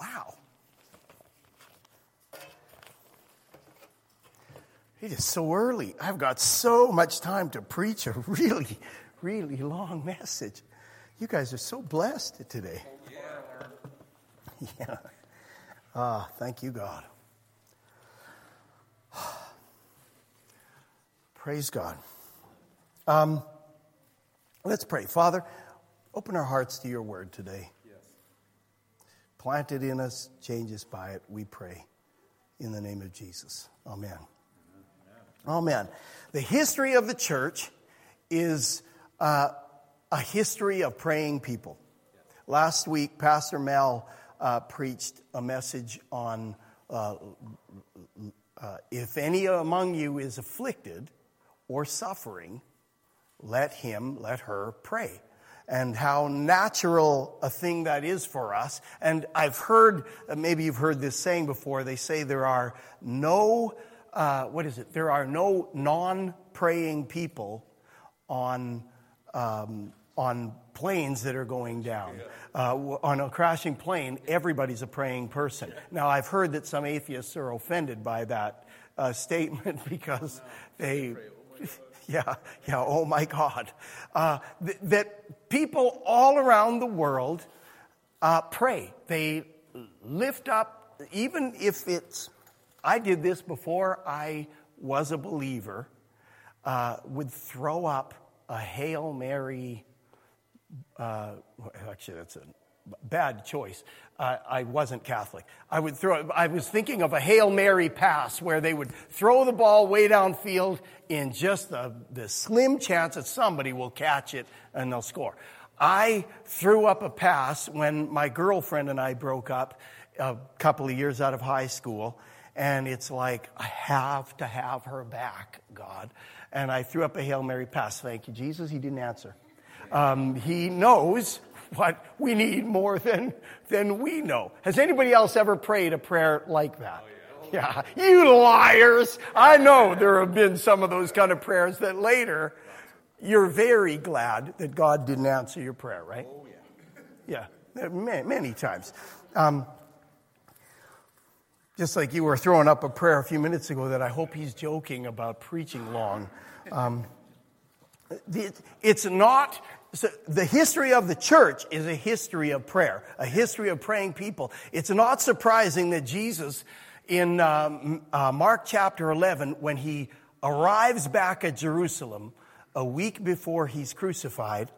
Wow. It is so early. I've got so much time to preach a really, really long message. You guys are so blessed today. Yeah. Ah, thank you, God. Praise God. Um, let's pray. Father, open our hearts to your word today. Yes. Plant it in us, change us by it, we pray. In the name of Jesus. Amen. Amen. Amen. The history of the church is uh, a history of praying people. Last week, Pastor Mel uh, preached a message on uh, uh, if any among you is afflicted or suffering, let him, let her pray. And how natural a thing that is for us. And I've heard, maybe you've heard this saying before, they say there are no, uh, what is it? There are no non praying people on, um, on planes that are going down. Uh, on a crashing plane, everybody's a praying person. Now, I've heard that some atheists are offended by that uh, statement because they. Yeah, yeah, oh my God. Uh, th- that people all around the world uh, pray. They lift up, even if it's, I did this before I was a believer, uh, would throw up a Hail Mary uh, actually, that's a bad choice. Uh, I wasn't Catholic. I would throw. I was thinking of a hail mary pass where they would throw the ball way downfield in just the, the slim chance that somebody will catch it and they'll score. I threw up a pass when my girlfriend and I broke up a couple of years out of high school, and it's like I have to have her back, God. And I threw up a hail mary pass. Thank you, Jesus. He didn't answer. Um, he knows what we need more than, than we know. Has anybody else ever prayed a prayer like that? Oh, yeah. yeah. You liars. I know there have been some of those kind of prayers that later you're very glad that God didn't answer your prayer, right? Oh, yeah. Yeah, many, many times. Um, just like you were throwing up a prayer a few minutes ago that I hope he's joking about preaching long. Um, it's not so the history of the church is a history of prayer, a history of praying people. It's not surprising that Jesus, in um, uh, Mark chapter 11, when he arrives back at Jerusalem a week before he's crucified,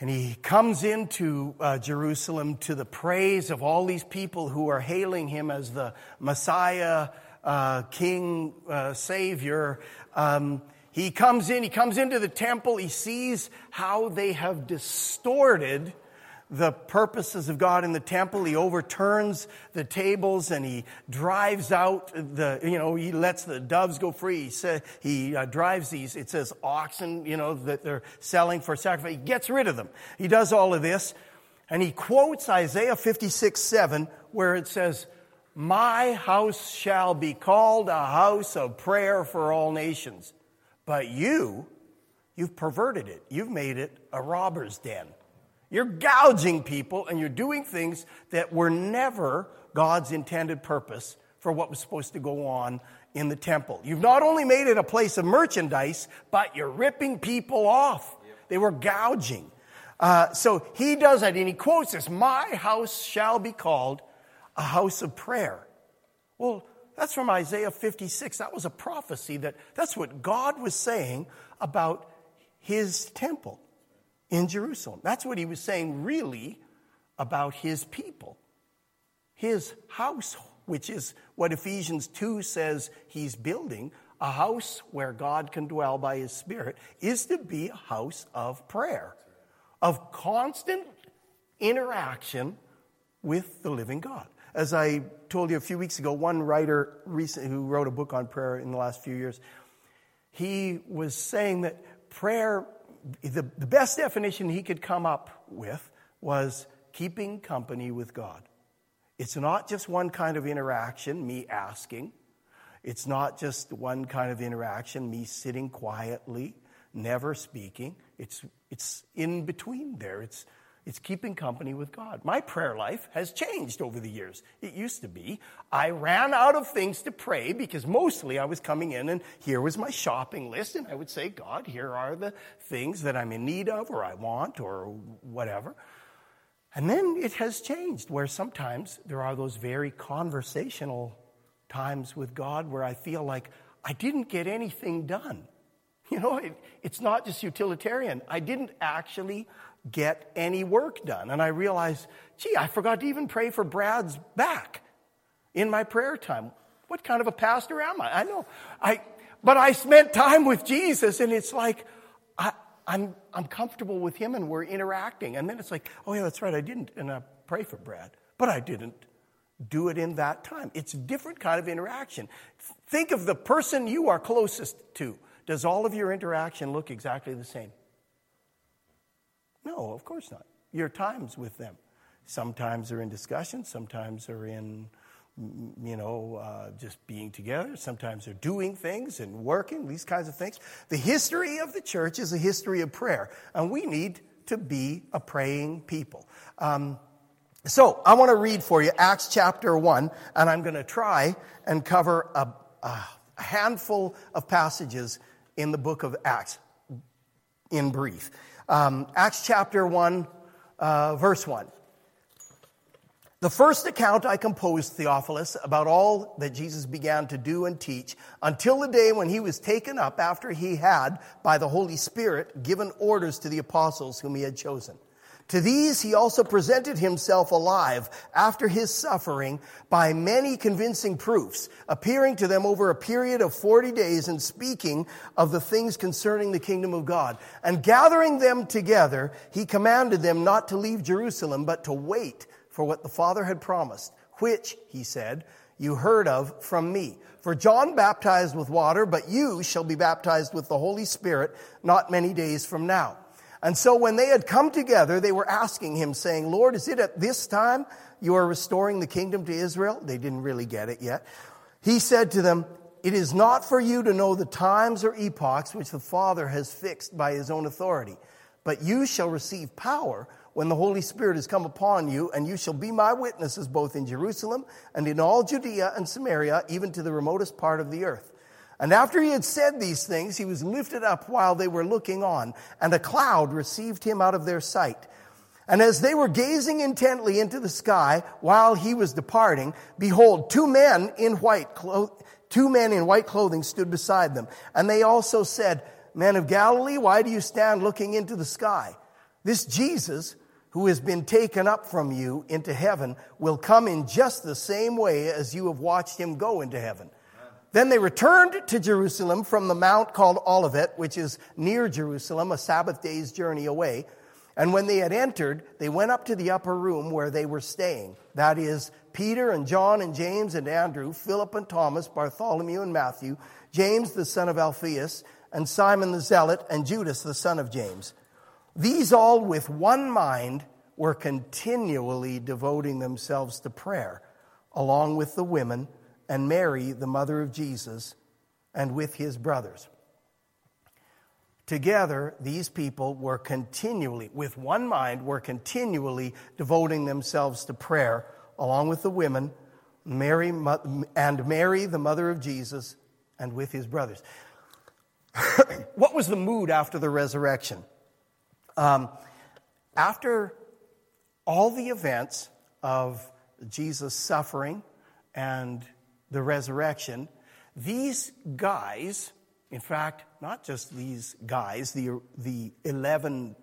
and he comes into uh, Jerusalem to the praise of all these people who are hailing him as the Messiah, uh, King, uh, Savior. Um, he comes in, he comes into the temple, he sees how they have distorted the purposes of God in the temple. He overturns the tables and he drives out the, you know, he lets the doves go free. He, say, he uh, drives these, it says oxen, you know, that they're selling for sacrifice. He gets rid of them. He does all of this and he quotes Isaiah 56 7, where it says, My house shall be called a house of prayer for all nations. But you, you've perverted it. You've made it a robber's den. You're gouging people and you're doing things that were never God's intended purpose for what was supposed to go on in the temple. You've not only made it a place of merchandise, but you're ripping people off. They were gouging. Uh, so he does that and he quotes this My house shall be called a house of prayer. Well, that's from Isaiah 56. That was a prophecy that that's what God was saying about his temple in Jerusalem. That's what he was saying really about his people. His house, which is what Ephesians 2 says he's building, a house where God can dwell by his Spirit, is to be a house of prayer, of constant interaction with the living God. As I told you a few weeks ago, one writer recent, who wrote a book on prayer in the last few years, he was saying that prayer, the, the best definition he could come up with was keeping company with God. It's not just one kind of interaction, me asking. It's not just one kind of interaction, me sitting quietly, never speaking. It's, it's in between there. It's It's keeping company with God. My prayer life has changed over the years. It used to be I ran out of things to pray because mostly I was coming in and here was my shopping list, and I would say, God, here are the things that I'm in need of or I want or whatever. And then it has changed where sometimes there are those very conversational times with God where I feel like I didn't get anything done. You know, it, it's not just utilitarian. I didn't actually get any work done. And I realized, gee, I forgot to even pray for Brad's back in my prayer time. What kind of a pastor am I? I know. I, but I spent time with Jesus and it's like, I, I'm, I'm comfortable with him and we're interacting. And then it's like, oh yeah, that's right. I didn't and I pray for Brad, but I didn't do it in that time. It's a different kind of interaction. Think of the person you are closest to. Does all of your interaction look exactly the same? No, of course not. Your times with them. Sometimes they're in discussion, sometimes they're in, you know, uh, just being together. Sometimes they're doing things and working, these kinds of things. The history of the church is a history of prayer, and we need to be a praying people. Um, so I want to read for you Acts chapter 1, and I'm going to try and cover a, a handful of passages in the book of Acts in brief. Um, Acts chapter 1, uh, verse 1. The first account I composed, Theophilus, about all that Jesus began to do and teach until the day when he was taken up after he had, by the Holy Spirit, given orders to the apostles whom he had chosen. To these he also presented himself alive after his suffering by many convincing proofs, appearing to them over a period of 40 days and speaking of the things concerning the kingdom of God. And gathering them together, he commanded them not to leave Jerusalem, but to wait for what the Father had promised, which, he said, you heard of from me. For John baptized with water, but you shall be baptized with the Holy Spirit not many days from now. And so when they had come together, they were asking him, saying, Lord, is it at this time you are restoring the kingdom to Israel? They didn't really get it yet. He said to them, It is not for you to know the times or epochs which the Father has fixed by his own authority, but you shall receive power when the Holy Spirit has come upon you, and you shall be my witnesses both in Jerusalem and in all Judea and Samaria, even to the remotest part of the earth. And after he had said these things, he was lifted up while they were looking on, and a cloud received him out of their sight. And as they were gazing intently into the sky while he was departing, behold, two men in white clo- two men in white clothing stood beside them. And they also said, Men of Galilee, why do you stand looking into the sky? This Jesus, who has been taken up from you into heaven, will come in just the same way as you have watched him go into heaven. Then they returned to Jerusalem from the mount called Olivet, which is near Jerusalem, a Sabbath day's journey away. And when they had entered, they went up to the upper room where they were staying. That is, Peter and John and James and Andrew, Philip and Thomas, Bartholomew and Matthew, James the son of Alphaeus, and Simon the Zealot, and Judas the son of James. These all with one mind were continually devoting themselves to prayer, along with the women and Mary, the mother of Jesus, and with his brothers. Together, these people were continually, with one mind, were continually devoting themselves to prayer, along with the women, Mary, and Mary, the mother of Jesus, and with his brothers. what was the mood after the resurrection? Um, after all the events of Jesus' suffering and the resurrection, these guys, in fact, not just these guys, the, the 11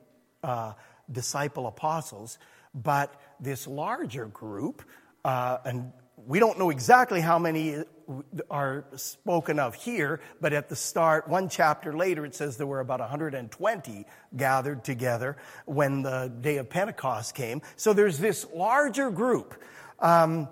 uh, disciple apostles, but this larger group, uh, and we don't know exactly how many are spoken of here, but at the start, one chapter later, it says there were about 120 gathered together when the day of Pentecost came. So there's this larger group. Um,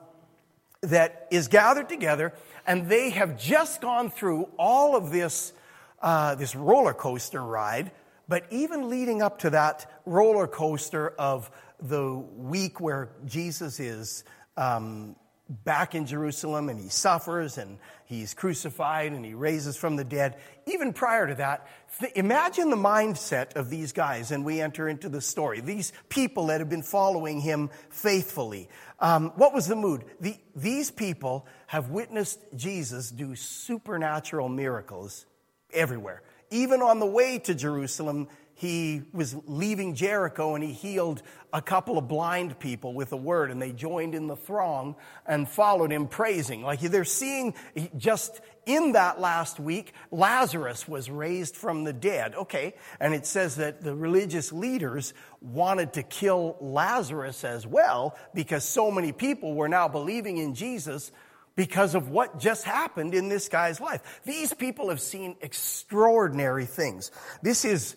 that is gathered together, and they have just gone through all of this, uh, this roller coaster ride. But even leading up to that roller coaster of the week where Jesus is um, back in Jerusalem and he suffers and he's crucified and he raises from the dead. Even prior to that, th- imagine the mindset of these guys, and we enter into the story. These people that have been following him faithfully. Um, what was the mood? The, these people have witnessed Jesus do supernatural miracles everywhere. Even on the way to Jerusalem, he was leaving Jericho and he healed a couple of blind people with a word and they joined in the throng and followed him praising. Like they're seeing just in that last week, Lazarus was raised from the dead. Okay. And it says that the religious leaders wanted to kill Lazarus as well because so many people were now believing in Jesus because of what just happened in this guy's life. These people have seen extraordinary things. This is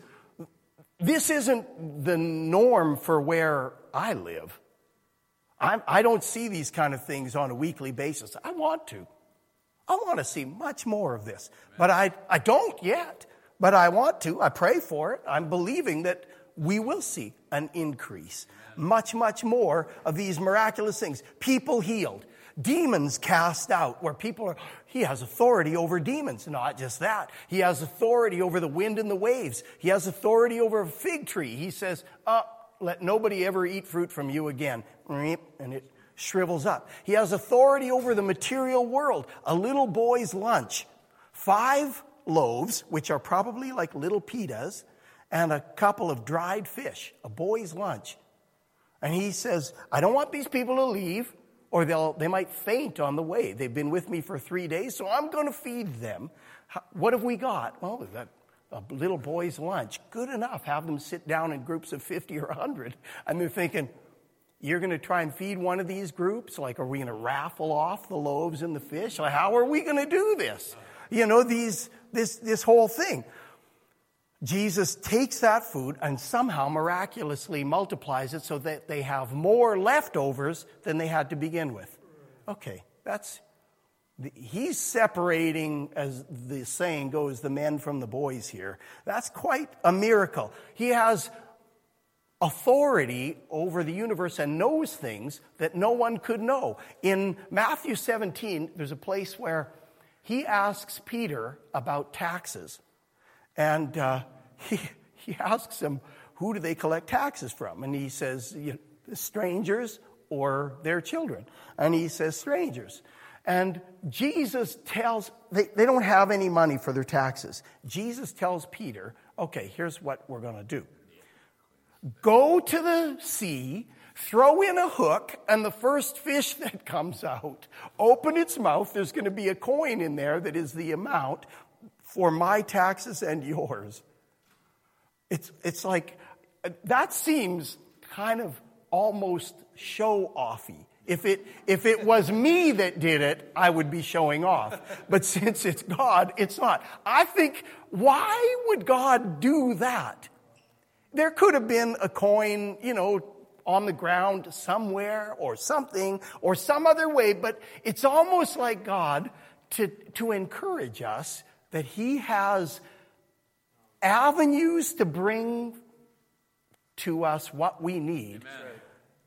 this isn't the norm for where I live. I'm, I do not see these kind of things on a weekly basis. I want to. I want to see much more of this. But I, I don't yet. But I want to. I pray for it. I'm believing that we will see an increase. Much, much more of these miraculous things. People healed demons cast out, where people are, he has authority over demons. Not just that. He has authority over the wind and the waves. He has authority over a fig tree. He says, uh, let nobody ever eat fruit from you again. And it shrivels up. He has authority over the material world. A little boy's lunch. Five loaves, which are probably like little pitas, and a couple of dried fish. A boy's lunch. And he says, I don't want these people to leave or they'll, they might faint on the way. They've been with me for three days, so I'm going to feed them. What have we got? Well, we've got a little boy's lunch. Good enough. Have them sit down in groups of 50 or 100. And they're thinking, you're going to try and feed one of these groups? Like, are we going to raffle off the loaves and the fish? Like, how are we going to do this? You know, these, this, this whole thing. Jesus takes that food and somehow miraculously multiplies it so that they have more leftovers than they had to begin with. Okay, that's, he's separating, as the saying goes, the men from the boys here. That's quite a miracle. He has authority over the universe and knows things that no one could know. In Matthew 17, there's a place where he asks Peter about taxes. And uh, he, he asks him, Who do they collect taxes from? And he says, Strangers or their children. And he says, Strangers. And Jesus tells, they, they don't have any money for their taxes. Jesus tells Peter, Okay, here's what we're going to do go to the sea throw in a hook, and the first fish that comes out, open its mouth. There's going to be a coin in there that is the amount for my taxes and yours. It's, it's like, that seems kind of almost show offy. If it, if it was me that did it, I would be showing off. But since it's God, it's not. I think, why would God do that? There could have been a coin, you know, on the ground somewhere or something or some other way, but it's almost like God to, to encourage us that He has avenues to bring to us what we need Amen.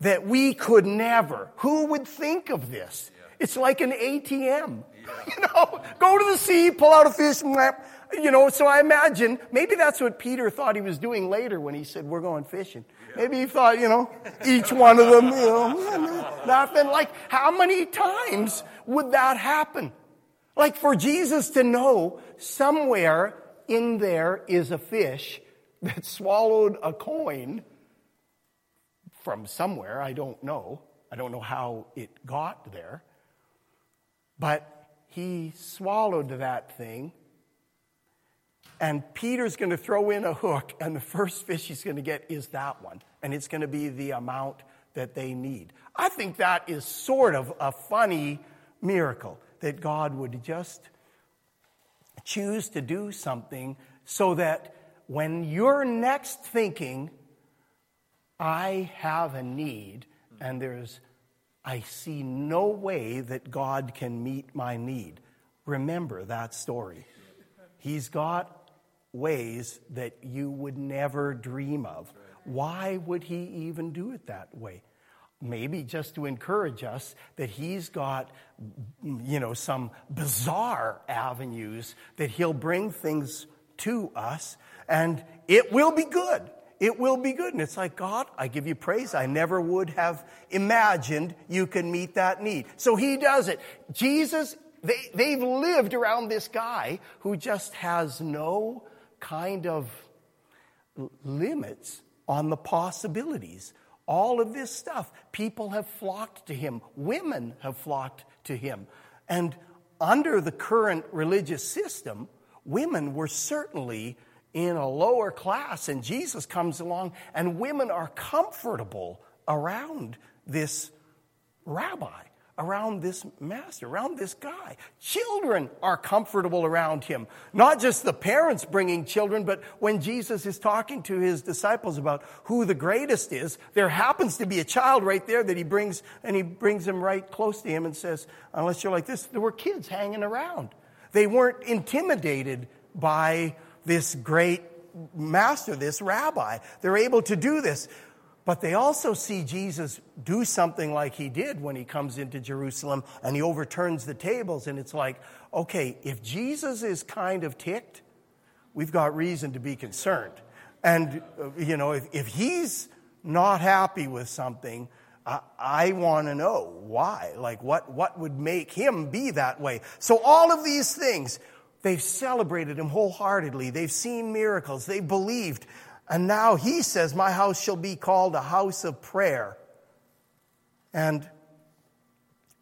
that we could never. Who would think of this? Yeah. It's like an ATM. Yeah. You know, go to the sea, pull out a fish, you know, so I imagine maybe that's what Peter thought he was doing later when he said, We're going fishing. Yeah. Maybe he thought, you know, each one of them, you know, nothing. Like, how many times would that happen? Like, for Jesus to know somewhere in there is a fish that swallowed a coin from somewhere. I don't know. I don't know how it got there. But he swallowed that thing. And Peter's going to throw in a hook, and the first fish he's going to get is that one. And it's going to be the amount that they need. I think that is sort of a funny miracle that God would just choose to do something so that when you're next thinking, I have a need and there's, I see no way that God can meet my need. Remember that story. He's got ways that you would never dream of. Why would he even do it that way? Maybe just to encourage us that he's got, you know, some bizarre avenues that he'll bring things to us and it will be good. It will be good. And it's like, God, I give you praise. I never would have imagined you can meet that need. So he does it. Jesus, they, they've lived around this guy who just has no kind of limits on the possibilities. All of this stuff, people have flocked to him, women have flocked to him. And under the current religious system, women were certainly in a lower class, and Jesus comes along, and women are comfortable around this rabbi around this master, around this guy. Children are comfortable around him. Not just the parents bringing children, but when Jesus is talking to his disciples about who the greatest is, there happens to be a child right there that he brings, and he brings him right close to him and says, unless you're like this, there were kids hanging around. They weren't intimidated by this great master, this rabbi. They're able to do this. But they also see Jesus do something like he did when he comes into Jerusalem and he overturns the tables. And it's like, okay, if Jesus is kind of ticked, we've got reason to be concerned. And, uh, you know, if, if he's not happy with something, I, I want to know why. Like, what, what would make him be that way? So, all of these things, they've celebrated him wholeheartedly. They've seen miracles. They've believed. And now he says, My house shall be called a house of prayer. And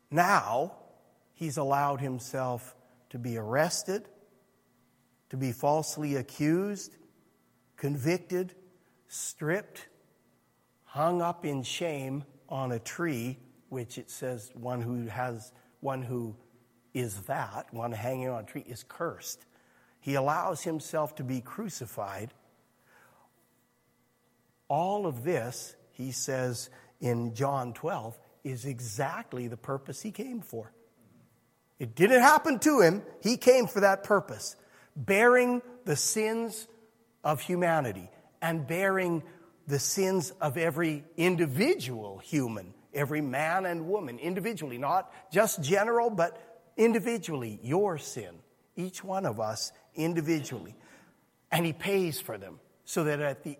now he's allowed himself to be arrested, to be falsely accused, convicted, stripped, hung up in shame on a tree, which it says one who has one who is that, one hanging on a tree, is cursed. He allows himself to be crucified all of this, he says in John 12, is exactly the purpose he came for. It didn't happen to him, he came for that purpose, bearing the sins of humanity and bearing the sins of every individual human, every man and woman, individually, not just general, but individually, your sin, each one of us individually. And he pays for them so that at the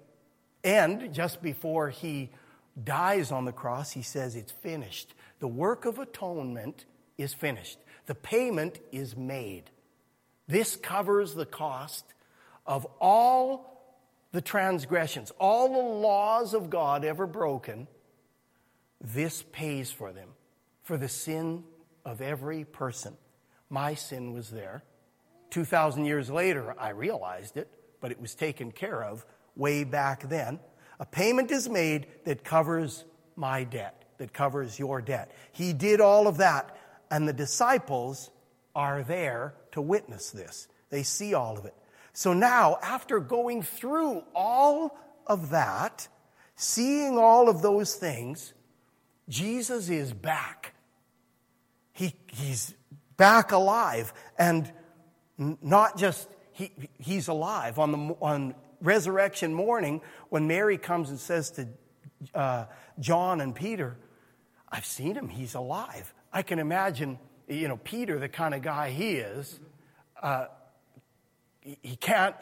and just before he dies on the cross, he says, It's finished. The work of atonement is finished. The payment is made. This covers the cost of all the transgressions, all the laws of God ever broken. This pays for them, for the sin of every person. My sin was there. 2,000 years later, I realized it, but it was taken care of way back then. A payment is made that covers my debt, that covers your debt. He did all of that, and the disciples are there to witness this. They see all of it. So now, after going through all of that, seeing all of those things, Jesus is back. He, he's back alive. And not just he, he's alive on, the, on resurrection morning, when Mary comes and says to uh, John and Peter, I've seen him, he's alive. I can imagine, you know, Peter, the kind of guy he is, uh, he can't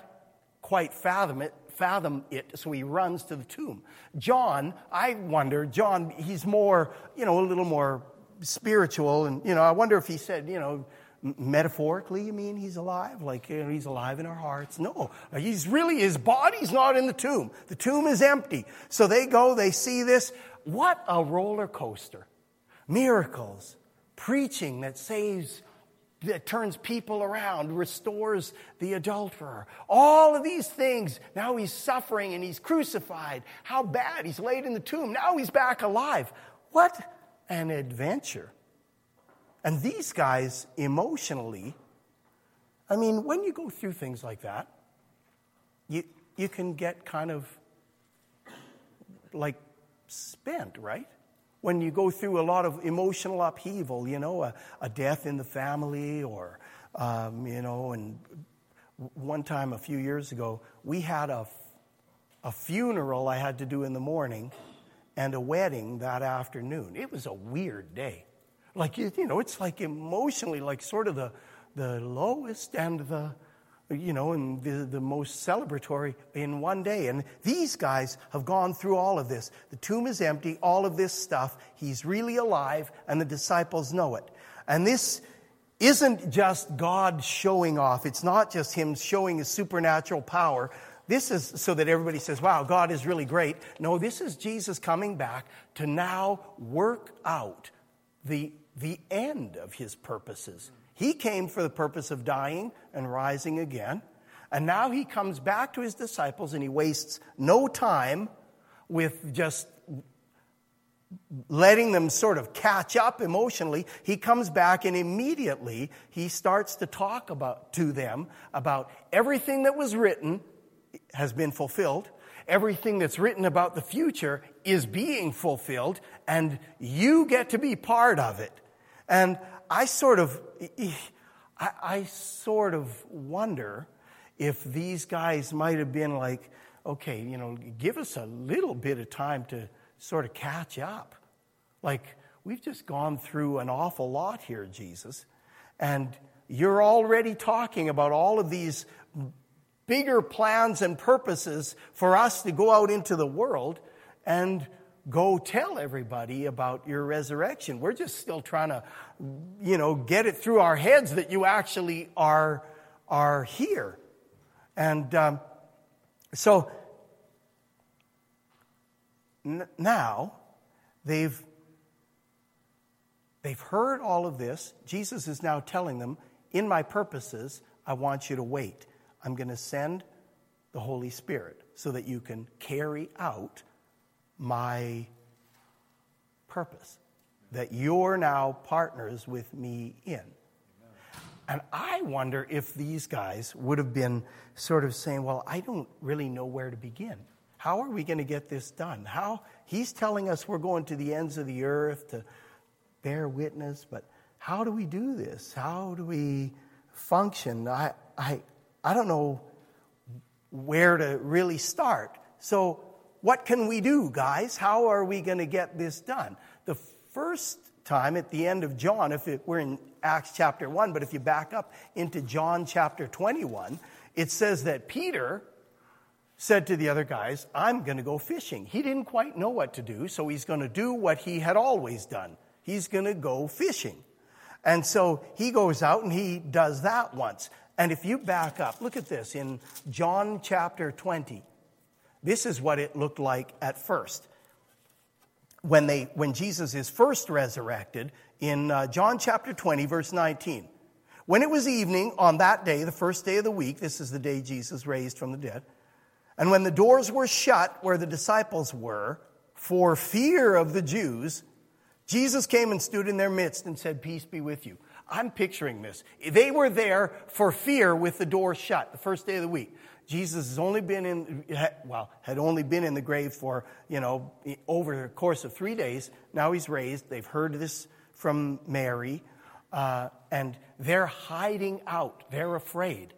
quite fathom it, fathom it, so he runs to the tomb. John, I wonder, John, he's more, you know, a little more spiritual, and, you know, I wonder if he said, you know, metaphorically you mean he's alive? Like you know, he's alive in our hearts? No. He's really his body's not in the tomb. The tomb is empty. So they go they see this. What a roller coaster. Miracles. Preaching that saves that turns people around restores the adulterer. All of these things. Now he's suffering and he's crucified. How bad. He's laid in the tomb. Now he's back alive. What an adventure and these guys, emotionally, I mean, when you go through things like that, you, you can get kind of like spent, right? When you go through a lot of emotional upheaval, you know, a, a death in the family or, um, you know, and one time a few years ago, we had a, a funeral I had to do in the morning and a wedding that afternoon. It was a weird day. Like, you know, it's like emotionally, like sort of the, the lowest and the, you know, and the, the most celebratory in one day. And these guys have gone through all of this. The tomb is empty, all of this stuff. He's really alive, and the disciples know it. And this isn't just God showing off, it's not just Him showing His supernatural power. This is so that everybody says, wow, God is really great. No, this is Jesus coming back to now work out the, the end of His purposes. He came for the purpose of dying and rising again. And now he comes back to his disciples and he wastes no time with just letting them sort of catch up emotionally. He comes back and immediately he starts to talk about to them about everything that was written has been fulfilled. Everything that's written about the future is being fulfilled and you get to be part of it. And I sort of, I, sort of wonder if these guys might have been like, okay, you know, give us a little bit of time to sort of catch up. Like, we've just gone through an awful lot here, Jesus. And you're already talking about all of these bigger plans and purposes for us to go out into the world. And go tell everybody about your resurrection. We're just still trying to, you know, get it through our heads that you actually are, are here. And um, so n- now they've, they've heard all of this. Jesus is now telling them, in my purposes, I want you to wait. I'm going to send the Holy Spirit so that you can carry out my purpose that you're now partners with me in. And I wonder if these guys would have been sort of saying, Well, I don't really know where to begin. How are we going to get this done? How he's telling us we're going to the ends of the earth to bear witness, but how do we do this? How do we function? I I I don't know where to really start. So what can we do, guys? How are we going to get this done? The first time at the end of John, if it, we're in Acts chapter 1, but if you back up into John chapter 21, it says that Peter said to the other guys, I'm going to go fishing. He didn't quite know what to do, so he's going to do what he had always done. He's going to go fishing. And so he goes out and he does that once. And if you back up, look at this in John chapter 20. This is what it looked like at first. When, they, when Jesus is first resurrected in uh, John chapter 20, verse 19. When it was evening on that day, the first day of the week, this is the day Jesus raised from the dead, and when the doors were shut where the disciples were, for fear of the Jews, Jesus came and stood in their midst and said, Peace be with you. I'm picturing this. They were there for fear with the door shut the first day of the week. Jesus has only been in, well, had only been in the grave for, you know, over the course of three days. Now he's raised. They've heard this from Mary, uh, and they're hiding out. They're afraid.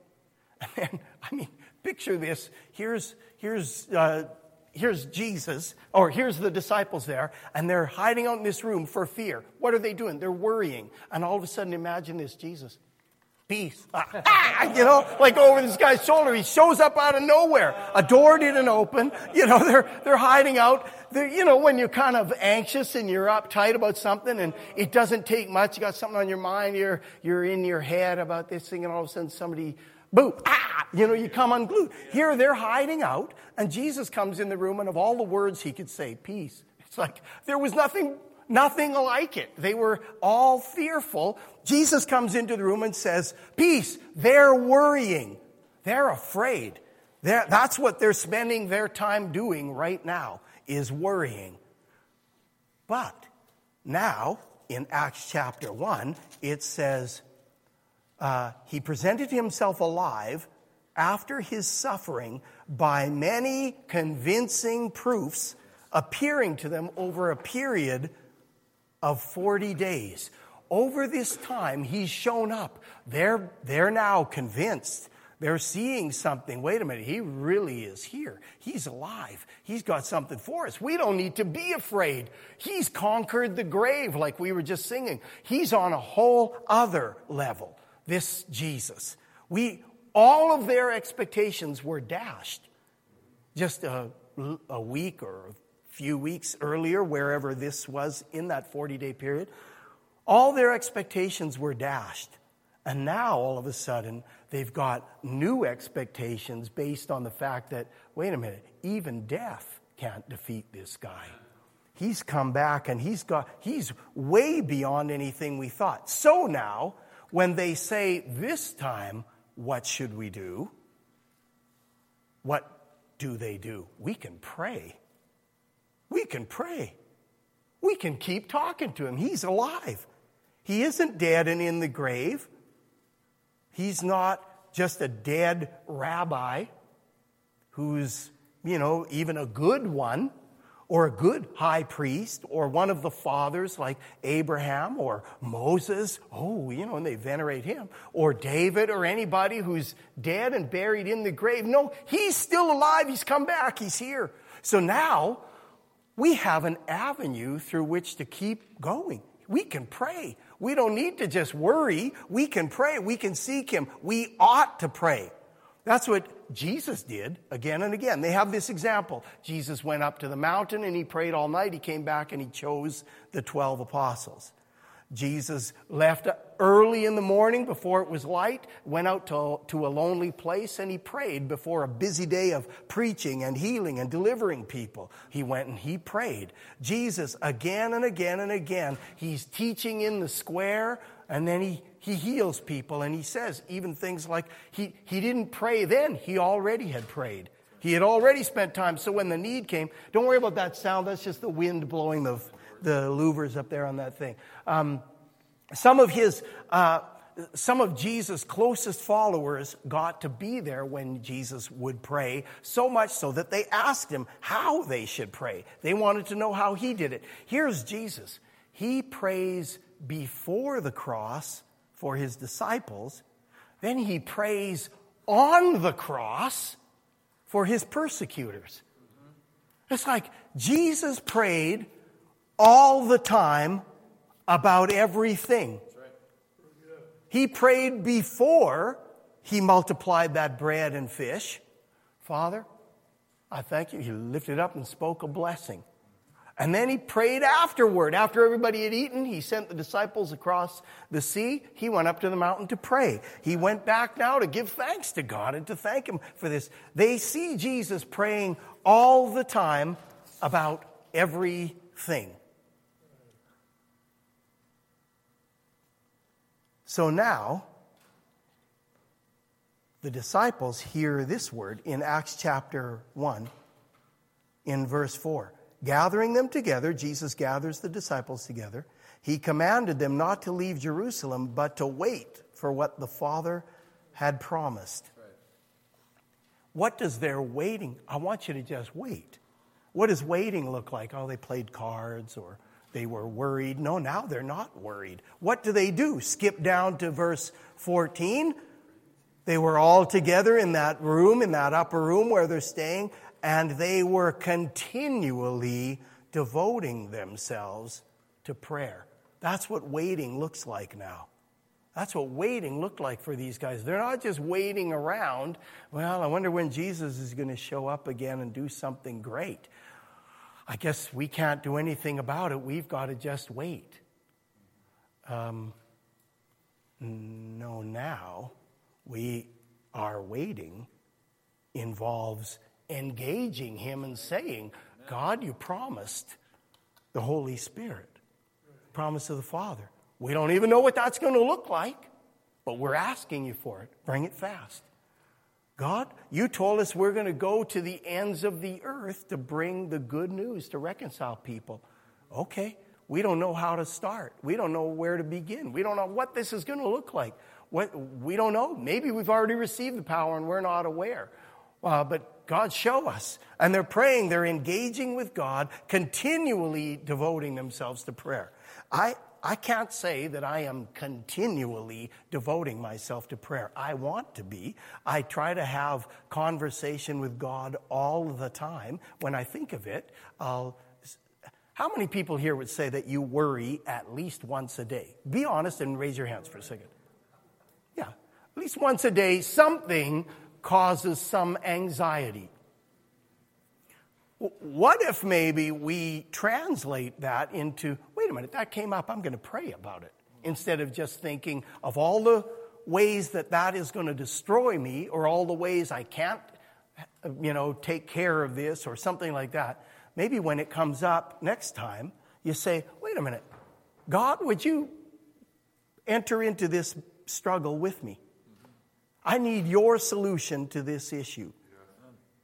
And I mean, picture this. Here's, here's, uh, here's Jesus, or here's the disciples there, and they're hiding out in this room for fear. What are they doing? They're worrying. And all of a sudden, imagine this Jesus peace. Ah, you know, like over this guy's shoulder. He shows up out of nowhere. A door didn't open. You know, they're, they're hiding out. They're, you know, when you're kind of anxious and you're uptight about something and it doesn't take much. You got something on your mind. You're, you're in your head about this thing and all of a sudden somebody, boom, ah, you know, you come unglued. Here they're hiding out and Jesus comes in the room and of all the words he could say, peace. It's like there was nothing nothing like it. They were all fearful. Jesus comes into the room and says, Peace. They're worrying. They're afraid. They're, that's what they're spending their time doing right now, is worrying. But now, in Acts chapter 1, it says, uh, He presented himself alive after his suffering by many convincing proofs appearing to them over a period of 40 days. Over this time, he's shown up. They're, they're now convinced They're seeing something. Wait a minute, he really is here. He's alive. He's got something for us. We don't need to be afraid. He's conquered the grave, like we were just singing. He's on a whole other level, this Jesus. We, all of their expectations were dashed just a, a week or few weeks earlier, wherever this was in that 40 day period. All their expectations were dashed. And now, all of a sudden, they've got new expectations based on the fact that, wait a minute, even death can't defeat this guy. He's come back and he's got, he's way beyond anything we thought. So now, when they say, this time, what should we do? What do they do? We can pray. We can pray. We can keep talking to him. He's alive. He isn't dead and in the grave. He's not just a dead rabbi who's, you know, even a good one or a good high priest or one of the fathers like Abraham or Moses. Oh, you know, and they venerate him. Or David or anybody who's dead and buried in the grave. No, he's still alive. He's come back. He's here. So now we have an avenue through which to keep going. We can pray. We don't need to just worry. We can pray. We can seek Him. We ought to pray. That's what Jesus did again and again. They have this example. Jesus went up to the mountain and he prayed all night. He came back and he chose the 12 apostles. Jesus left early in the morning before it was light, went out to, to a lonely place, and he prayed before a busy day of preaching and healing and delivering people. He went and he prayed. Jesus, again and again and again, he's teaching in the square, and then he, he heals people, and he says even things like he, he didn't pray then, he already had prayed. He had already spent time, so when the need came, don't worry about that sound, that's just the wind blowing the the louvers up there on that thing. Um, some of his, uh, some of Jesus' closest followers got to be there when Jesus would pray, so much so that they asked him how they should pray. They wanted to know how he did it. Here's Jesus. He prays before the cross for his disciples, then he prays on the cross for his persecutors. It's like Jesus prayed all the time about everything. He prayed before he multiplied that bread and fish. Father, I thank you. He lifted up and spoke a blessing. And then he prayed afterward. After everybody had eaten, he sent the disciples across the sea. He went up to the mountain to pray. He went back now to give thanks to God and to thank him for this. They see Jesus praying all the time about everything. So now, the disciples hear this word in Acts chapter 1, in verse 4. Gathering them together, Jesus gathers the disciples together. He commanded them not to leave Jerusalem, but to wait for what the Father had promised. What does their waiting? I want you to just wait. What does waiting look like? Oh, they played cards or they were worried. No, now they're not worried. What do they do? Skip down to verse 14. They were all together in that room, in that upper room where they're staying, and they were continually devoting themselves to prayer. That's what waiting looks like now. That's what waiting looked like for these guys. They're not just waiting around. Well, I wonder when Jesus is going to show up again and do something great. I guess we can't do anything about it. We've got to just wait. Um, no, now we are waiting involves engaging Him and saying, God, you promised the Holy Spirit, the promise of the Father. We don't even know what that's going to look like, but we're asking you for it. Bring it fast. God, you told us we're going to go to the ends of the earth to bring the good news, to reconcile people. Okay, we don't know how to start. We don't know where to begin. We don't know what this is going to look like. What, we don't know. Maybe we've already received the power and we're not aware. Uh, but God, show us. And they're praying, they're engaging with God, continually devoting themselves to prayer. I, I can't say that I am continually devoting myself to prayer. I want to be. I try to have conversation with God all the time. When I think of it, I'll how many people here would say that you worry at least once a day? Be honest and raise your hands for a second. Yeah, at least once a day, something causes some anxiety. What if maybe we translate that into, a minute, that came up, I'm going to pray about it, instead of just thinking of all the ways that that is going to destroy me or all the ways I can't, you know, take care of this or something like that. Maybe when it comes up next time, you say, wait a minute, God, would you enter into this struggle with me? I need your solution to this issue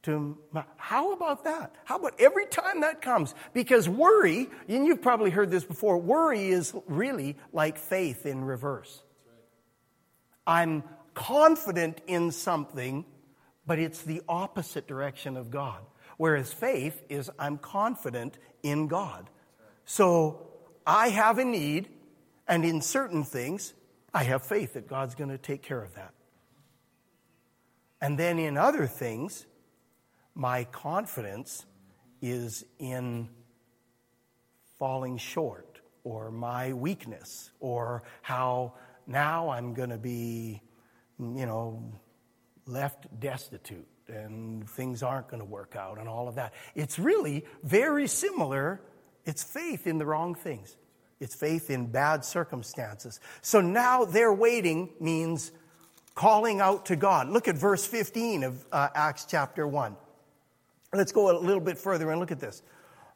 to how about that? How about every time that comes? Because worry and you've probably heard this before worry is really like faith in reverse. I'm confident in something but it's the opposite direction of god. Whereas faith is i'm confident in god. So i have a need and in certain things i have faith that god's going to take care of that. And then in other things my confidence is in falling short or my weakness or how now I'm going to be, you know, left destitute and things aren't going to work out and all of that. It's really very similar. It's faith in the wrong things. It's faith in bad circumstances. So now they're waiting means calling out to God. Look at verse 15 of uh, Acts chapter 1. Let's go a little bit further and look at this.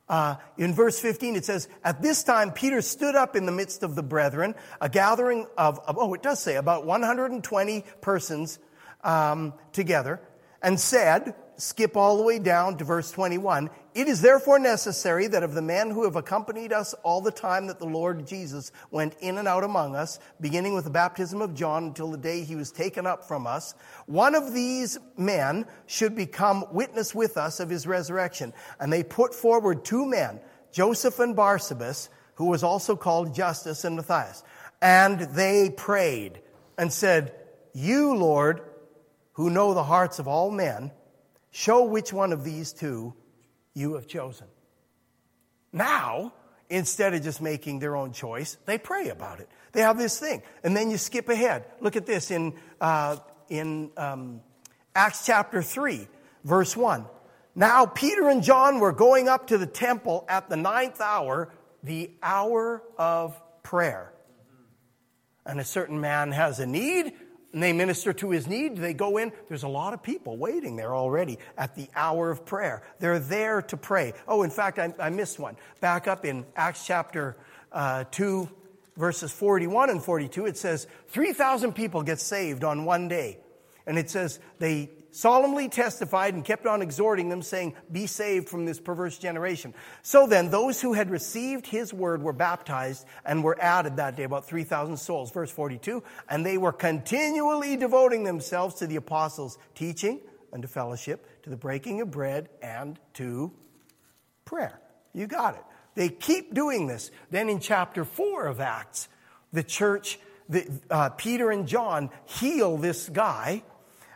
Uh, in verse 15, it says, At this time, Peter stood up in the midst of the brethren, a gathering of, of oh, it does say about 120 persons um, together, and said, skip all the way down to verse 21. It is therefore necessary that of the men who have accompanied us all the time that the Lord Jesus went in and out among us, beginning with the baptism of John until the day he was taken up from us, one of these men should become witness with us of his resurrection. And they put forward two men, Joseph and Barsabas, who was also called Justus and Matthias. And they prayed and said, You, Lord, who know the hearts of all men, Show which one of these two you have chosen. Now, instead of just making their own choice, they pray about it. They have this thing. And then you skip ahead. Look at this in, uh, in um, Acts chapter 3, verse 1. Now, Peter and John were going up to the temple at the ninth hour, the hour of prayer. And a certain man has a need, and they minister to his need. They go in. There's a lot of people waiting there already at the hour of prayer. They're there to pray. Oh, in fact, I, I missed one. Back up in Acts chapter uh, 2, verses 41 and 42, it says 3,000 people get saved on one day. And it says they solemnly testified and kept on exhorting them, saying, Be saved from this perverse generation. So then, those who had received his word were baptized and were added that day, about 3,000 souls. Verse 42 And they were continually devoting themselves to the apostles' teaching and to fellowship, to the breaking of bread, and to prayer. You got it. They keep doing this. Then in chapter 4 of Acts, the church, the, uh, Peter and John heal this guy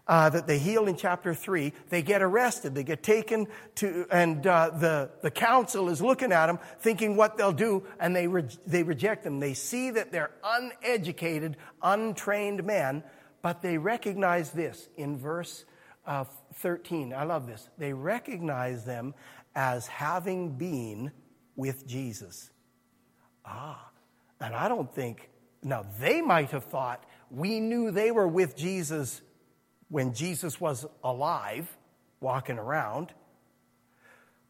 uh, that they heal in chapter 3, they get arrested. They get taken to, and uh, the, the council is looking at them, thinking what they'll do, and they, re- they reject them. They see that they're uneducated, untrained men, but they recognize this in verse uh, 13. I love this. They recognize them as having been with Jesus. Ah, and I don't think, now they might have thought, we knew they were with Jesus when Jesus was alive, walking around.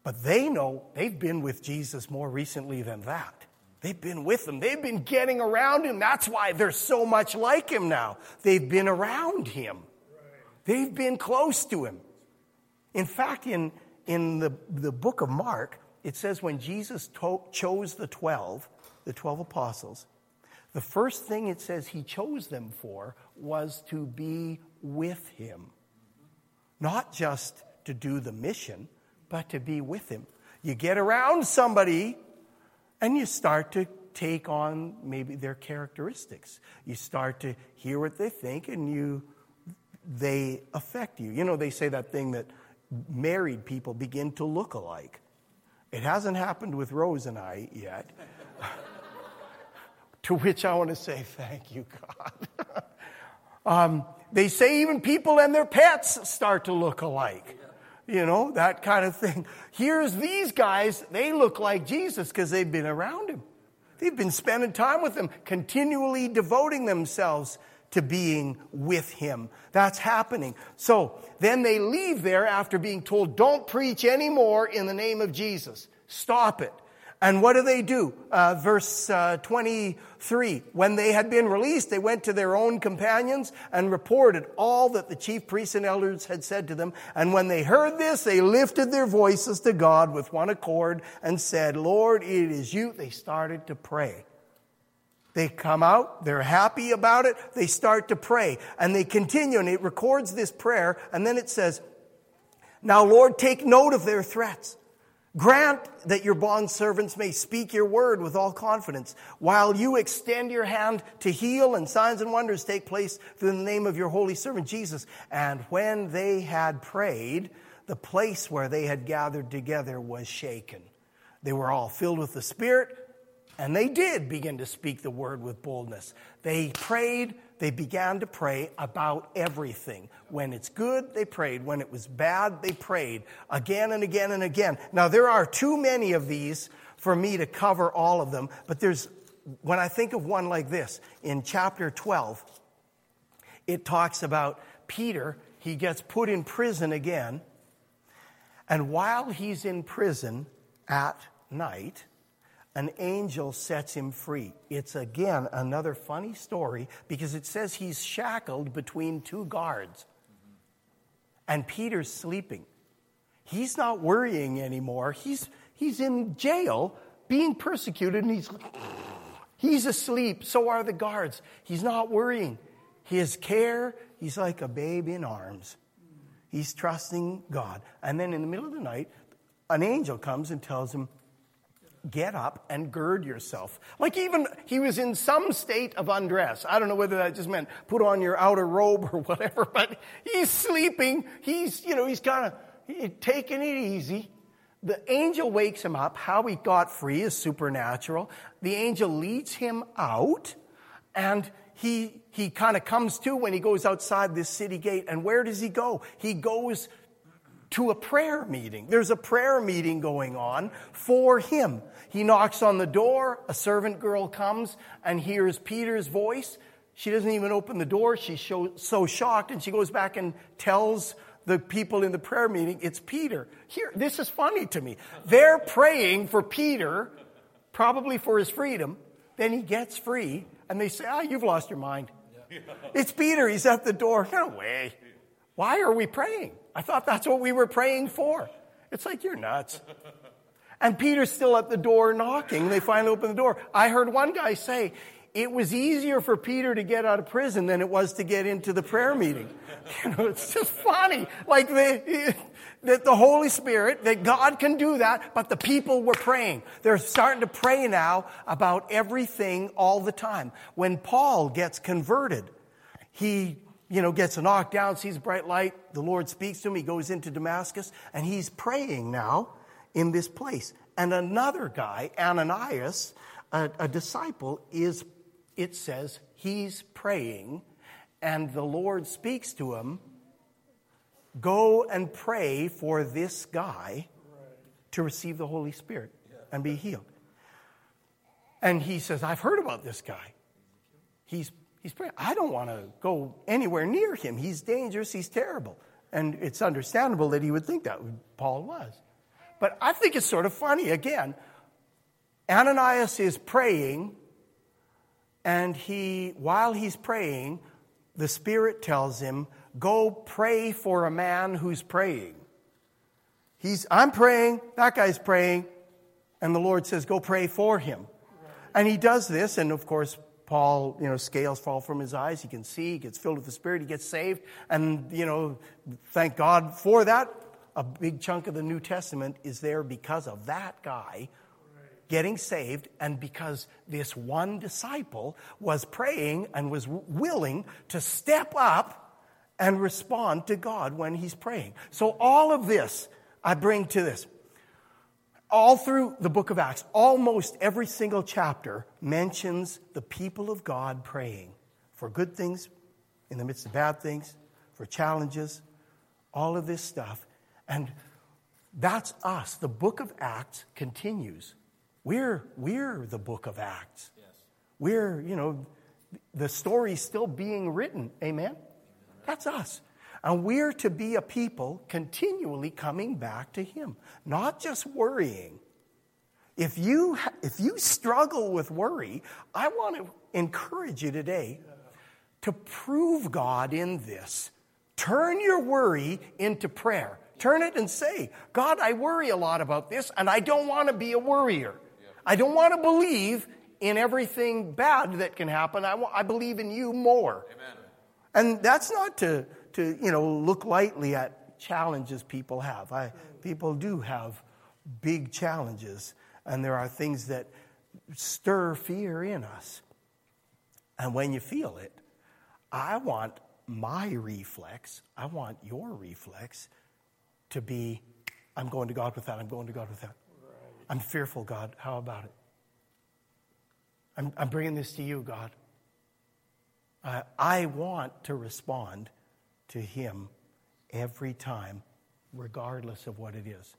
But they know they've been with Jesus more recently than that. They've been with him. They've been getting around him. That's why they're so much like him now. They've been around him. They've been close to him. In fact, in, in the, the book of Mark, it says when Jesus to- chose the 12, the 12 apostles, the first thing it says he chose them for was to be with him. Not just to do the mission, but to be with him. You get around somebody and you start to take on maybe their characteristics. You start to hear what they think and you they affect you. You know, they say that thing that married people begin to look alike. It hasn't happened with Rose and I yet. to which I want to say thank you, God. um, they say even people and their pets start to look alike. You know, that kind of thing. Here's these guys, they look like Jesus because they've been around him. They've been spending time with him, continually devoting themselves to being with him. That's happening. So then they leave there after being told, don't preach anymore in the name of Jesus. Stop it. And what do they do? Uh, verse uh, 23. When they had been released, they went to their own companions and reported all that the chief priests and elders had said to them. And when they heard this, they lifted their voices to God with one accord and said, Lord, it is you. They started to pray. They come out, they're happy about it, they start to pray, and they continue, and it records this prayer, and then it says, Now, Lord, take note of their threats. Grant that your bondservants may speak your word with all confidence, while you extend your hand to heal and signs and wonders take place through the name of your holy servant Jesus. And when they had prayed, the place where they had gathered together was shaken. They were all filled with the Spirit, and they did begin to speak the word with boldness. They prayed they began to pray about everything. When it's good, they prayed. When it was bad, they prayed again and again and again. Now, there are too many of these for me to cover all of them, but there's, when I think of one like this, in chapter 12, it talks about Peter, he gets put in prison again, and while he's in prison at night, an angel sets him free. It's again another funny story because it says he's shackled between two guards. And Peter's sleeping. He's not worrying anymore. He's, he's in jail being persecuted and he's, he's asleep. So are the guards. He's not worrying. His care, he's like a babe in arms. He's trusting God. And then in the middle of the night, an angel comes and tells him, get up and gird yourself. Like even he was in some state of undress. I don't know whether that just meant put on your outer robe or whatever, but he's sleeping. He's, you know, he's kind of taking it easy. The angel wakes him up. How he got free is supernatural. The angel leads him out and he, he kind of comes to when he goes outside this city gate. And where does he go? He goes to a prayer meeting. There's a prayer meeting going on for him. He knocks on the door. A servant girl comes and hears Peter's voice. She doesn't even open the door. She's so shocked and she goes back and tells the people in the prayer meeting, it's Peter. Here, this is funny to me. They're praying for Peter, probably for his freedom. Then he gets free and they say, ah, oh, you've lost your mind. It's Peter. He's at the door. No way. Why are we praying? I thought that's what we were praying for. It's like, you're nuts. And Peter's still at the door knocking. They finally open the door. I heard one guy say, it was easier for Peter to get out of prison than it was to get into the prayer meeting. You know, it's just funny. Like the, that the Holy Spirit, that God can do that, but the people were praying. They're starting to pray now about everything all the time. When Paul gets converted, he you know, gets knocked down, sees a bright light. The Lord speaks to him. He goes into Damascus and he's praying now in this place. And another guy, Ananias, a, a disciple, is, it says, he's praying and the Lord speaks to him go and pray for this guy to receive the Holy Spirit and be healed. And he says, I've heard about this guy. He's He's praying. I don't want to go anywhere near him. He's dangerous. He's terrible. And it's understandable that he would think that. Paul was. But I think it's sort of funny. Again, Ananias is praying, and he, while he's praying, the Spirit tells him, Go pray for a man who's praying. He's, I'm praying, that guy's praying, and the Lord says, Go pray for him. And he does this, and of course, Paul, you know, scales fall from his eyes. He can see, he gets filled with the Spirit, he gets saved. And, you know, thank God for that. A big chunk of the New Testament is there because of that guy getting saved, and because this one disciple was praying and was willing to step up and respond to God when he's praying. So, all of this I bring to this. All through the book of Acts, almost every single chapter mentions the people of God praying for good things in the midst of bad things, for challenges, all of this stuff. And that's us. The book of Acts continues. We're, we're the book of Acts. Yes. We're, you know, the story's still being written. Amen? That's us. And we're to be a people continually coming back to Him, not just worrying. If you, if you struggle with worry, I want to encourage you today to prove God in this. Turn your worry into prayer. Turn it and say, God, I worry a lot about this, and I don't want to be a worrier. I don't want to believe in everything bad that can happen. I, I believe in you more. Amen. And that's not to, to, you know, look lightly at challenges people have. I, people do have big challenges, and there are things that stir fear in us. And when you feel it, I want my reflex, I want your reflex to be, I'm going to God with that, I'm going to God with that. Right. I'm fearful, God. How about it? I'm, I'm bringing this to you, God. Uh, I want to respond to Him every time, regardless of what it is.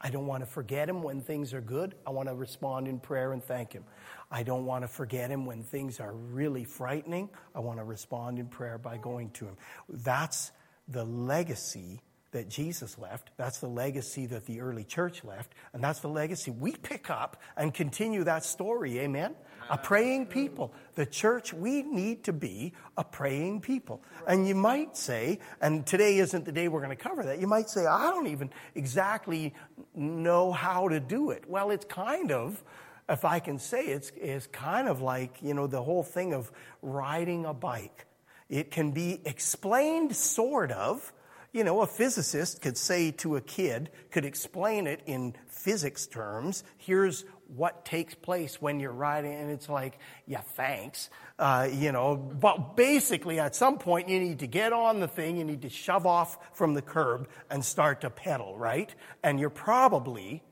I don't want to forget Him when things are good. I want to respond in prayer and thank Him. I don't want to forget Him when things are really frightening. I want to respond in prayer by going to Him. That's the legacy that Jesus left. That's the legacy that the early church left. And that's the legacy we pick up and continue that story. Amen? A praying people. The church, we need to be a praying people. And you might say, and today isn't the day we're going to cover that, you might say, I don't even exactly know how to do it. Well, it's kind of, if I can say, it's, it's kind of like, you know, the whole thing of riding a bike. It can be explained sort of, you know, a physicist could say to a kid, could explain it in physics terms. Here's what takes place when you're riding, and it's like, yeah, thanks. Uh, you know, but basically, at some point, you need to get on the thing, you need to shove off from the curb and start to pedal, right? And you're probably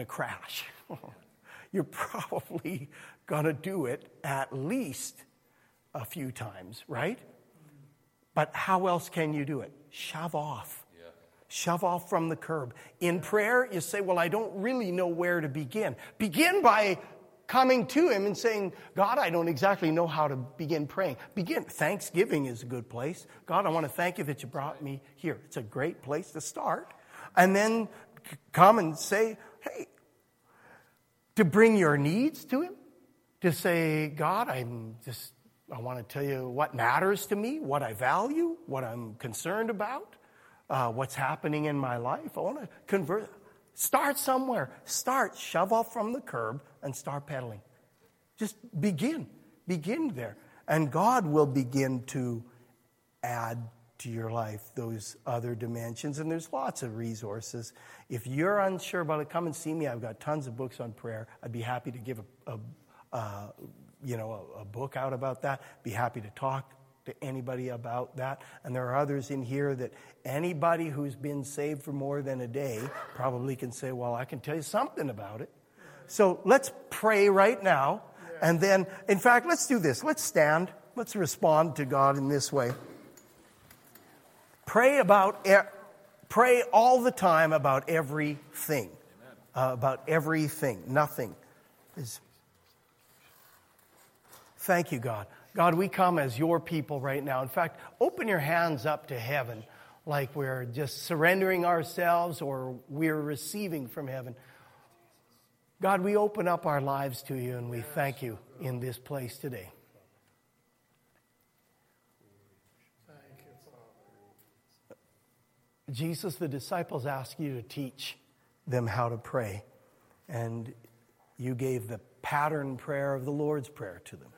to crash. you're probably to do it at least a few times, right? But how else can you do it? shove off. Shove off from the curb. In prayer, you say, Well, I don't really know where to begin. Begin by coming to Him and saying, God, I don't exactly know how to begin praying. Begin. Thanksgiving is a good place. God, I want to thank you that you brought me here. It's a great place to start. And then come and say, Hey, to bring your needs to Him, to say, God, I'm just I want to tell you what matters to me, what I value, what I'm concerned about, uh, what's happening in my life. I want to convert. Start somewhere. Start. Shove off from the curb and start pedaling. Just begin. Begin there. And God will begin to add to your life those other dimensions. And there's lots of resources. If you're unsure about it, come and see me. I've got tons of books on prayer. I'd be happy to give a, a, a you know, a, a book out about that. Be happy to talk to anybody about that. And there are others in here that anybody who's been saved for more than a day probably can say, Well, I can tell you something about it. So let's pray right now. And then, in fact, let's do this. Let's stand. Let's respond to God in this way. Pray about, pray all the time about everything. Uh, about everything. Nothing is Thank you, God. God, we come as your people right now. In fact, open your hands up to heaven like we're just surrendering ourselves or we're receiving from heaven. God, we open up our lives to you and we thank you in this place today. Jesus, the disciples asked you to teach them how to pray, and you gave the pattern prayer of the Lord's Prayer to them.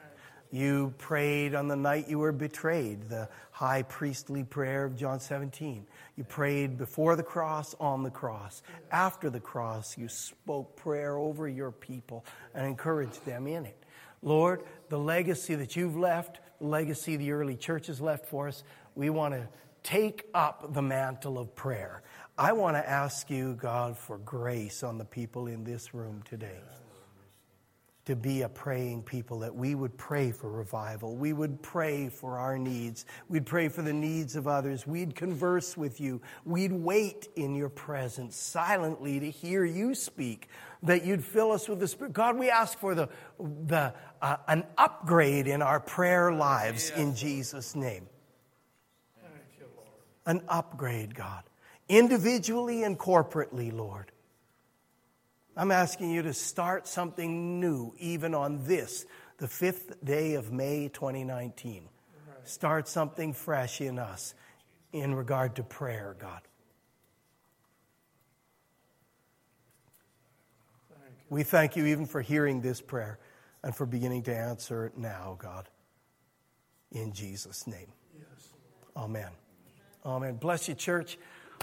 You prayed on the night you were betrayed, the high priestly prayer of John 17. You prayed before the cross, on the cross. After the cross, you spoke prayer over your people and encouraged them in it. Lord, the legacy that you've left, the legacy the early church has left for us, we want to take up the mantle of prayer. I want to ask you, God, for grace on the people in this room today to be a praying people, that we would pray for revival. We would pray for our needs. We'd pray for the needs of others. We'd converse with you. We'd wait in your presence silently to hear you speak, that you'd fill us with the Spirit. God, we ask for the, the, uh, an upgrade in our prayer lives in Jesus' name. An upgrade, God, individually and corporately, Lord. I'm asking you to start something new, even on this, the fifth day of May 2019. Start something fresh in us in regard to prayer, God. We thank you even for hearing this prayer and for beginning to answer it now, God. In Jesus' name. Amen. Amen. Bless you, church.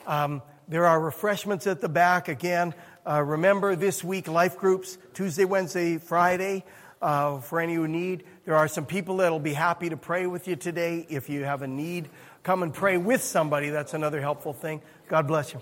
Um, there are refreshments at the back again. Uh, remember this week, life groups, Tuesday, Wednesday, Friday, uh, for any who need. There are some people that'll be happy to pray with you today. If you have a need, come and pray with somebody. That's another helpful thing. God bless you.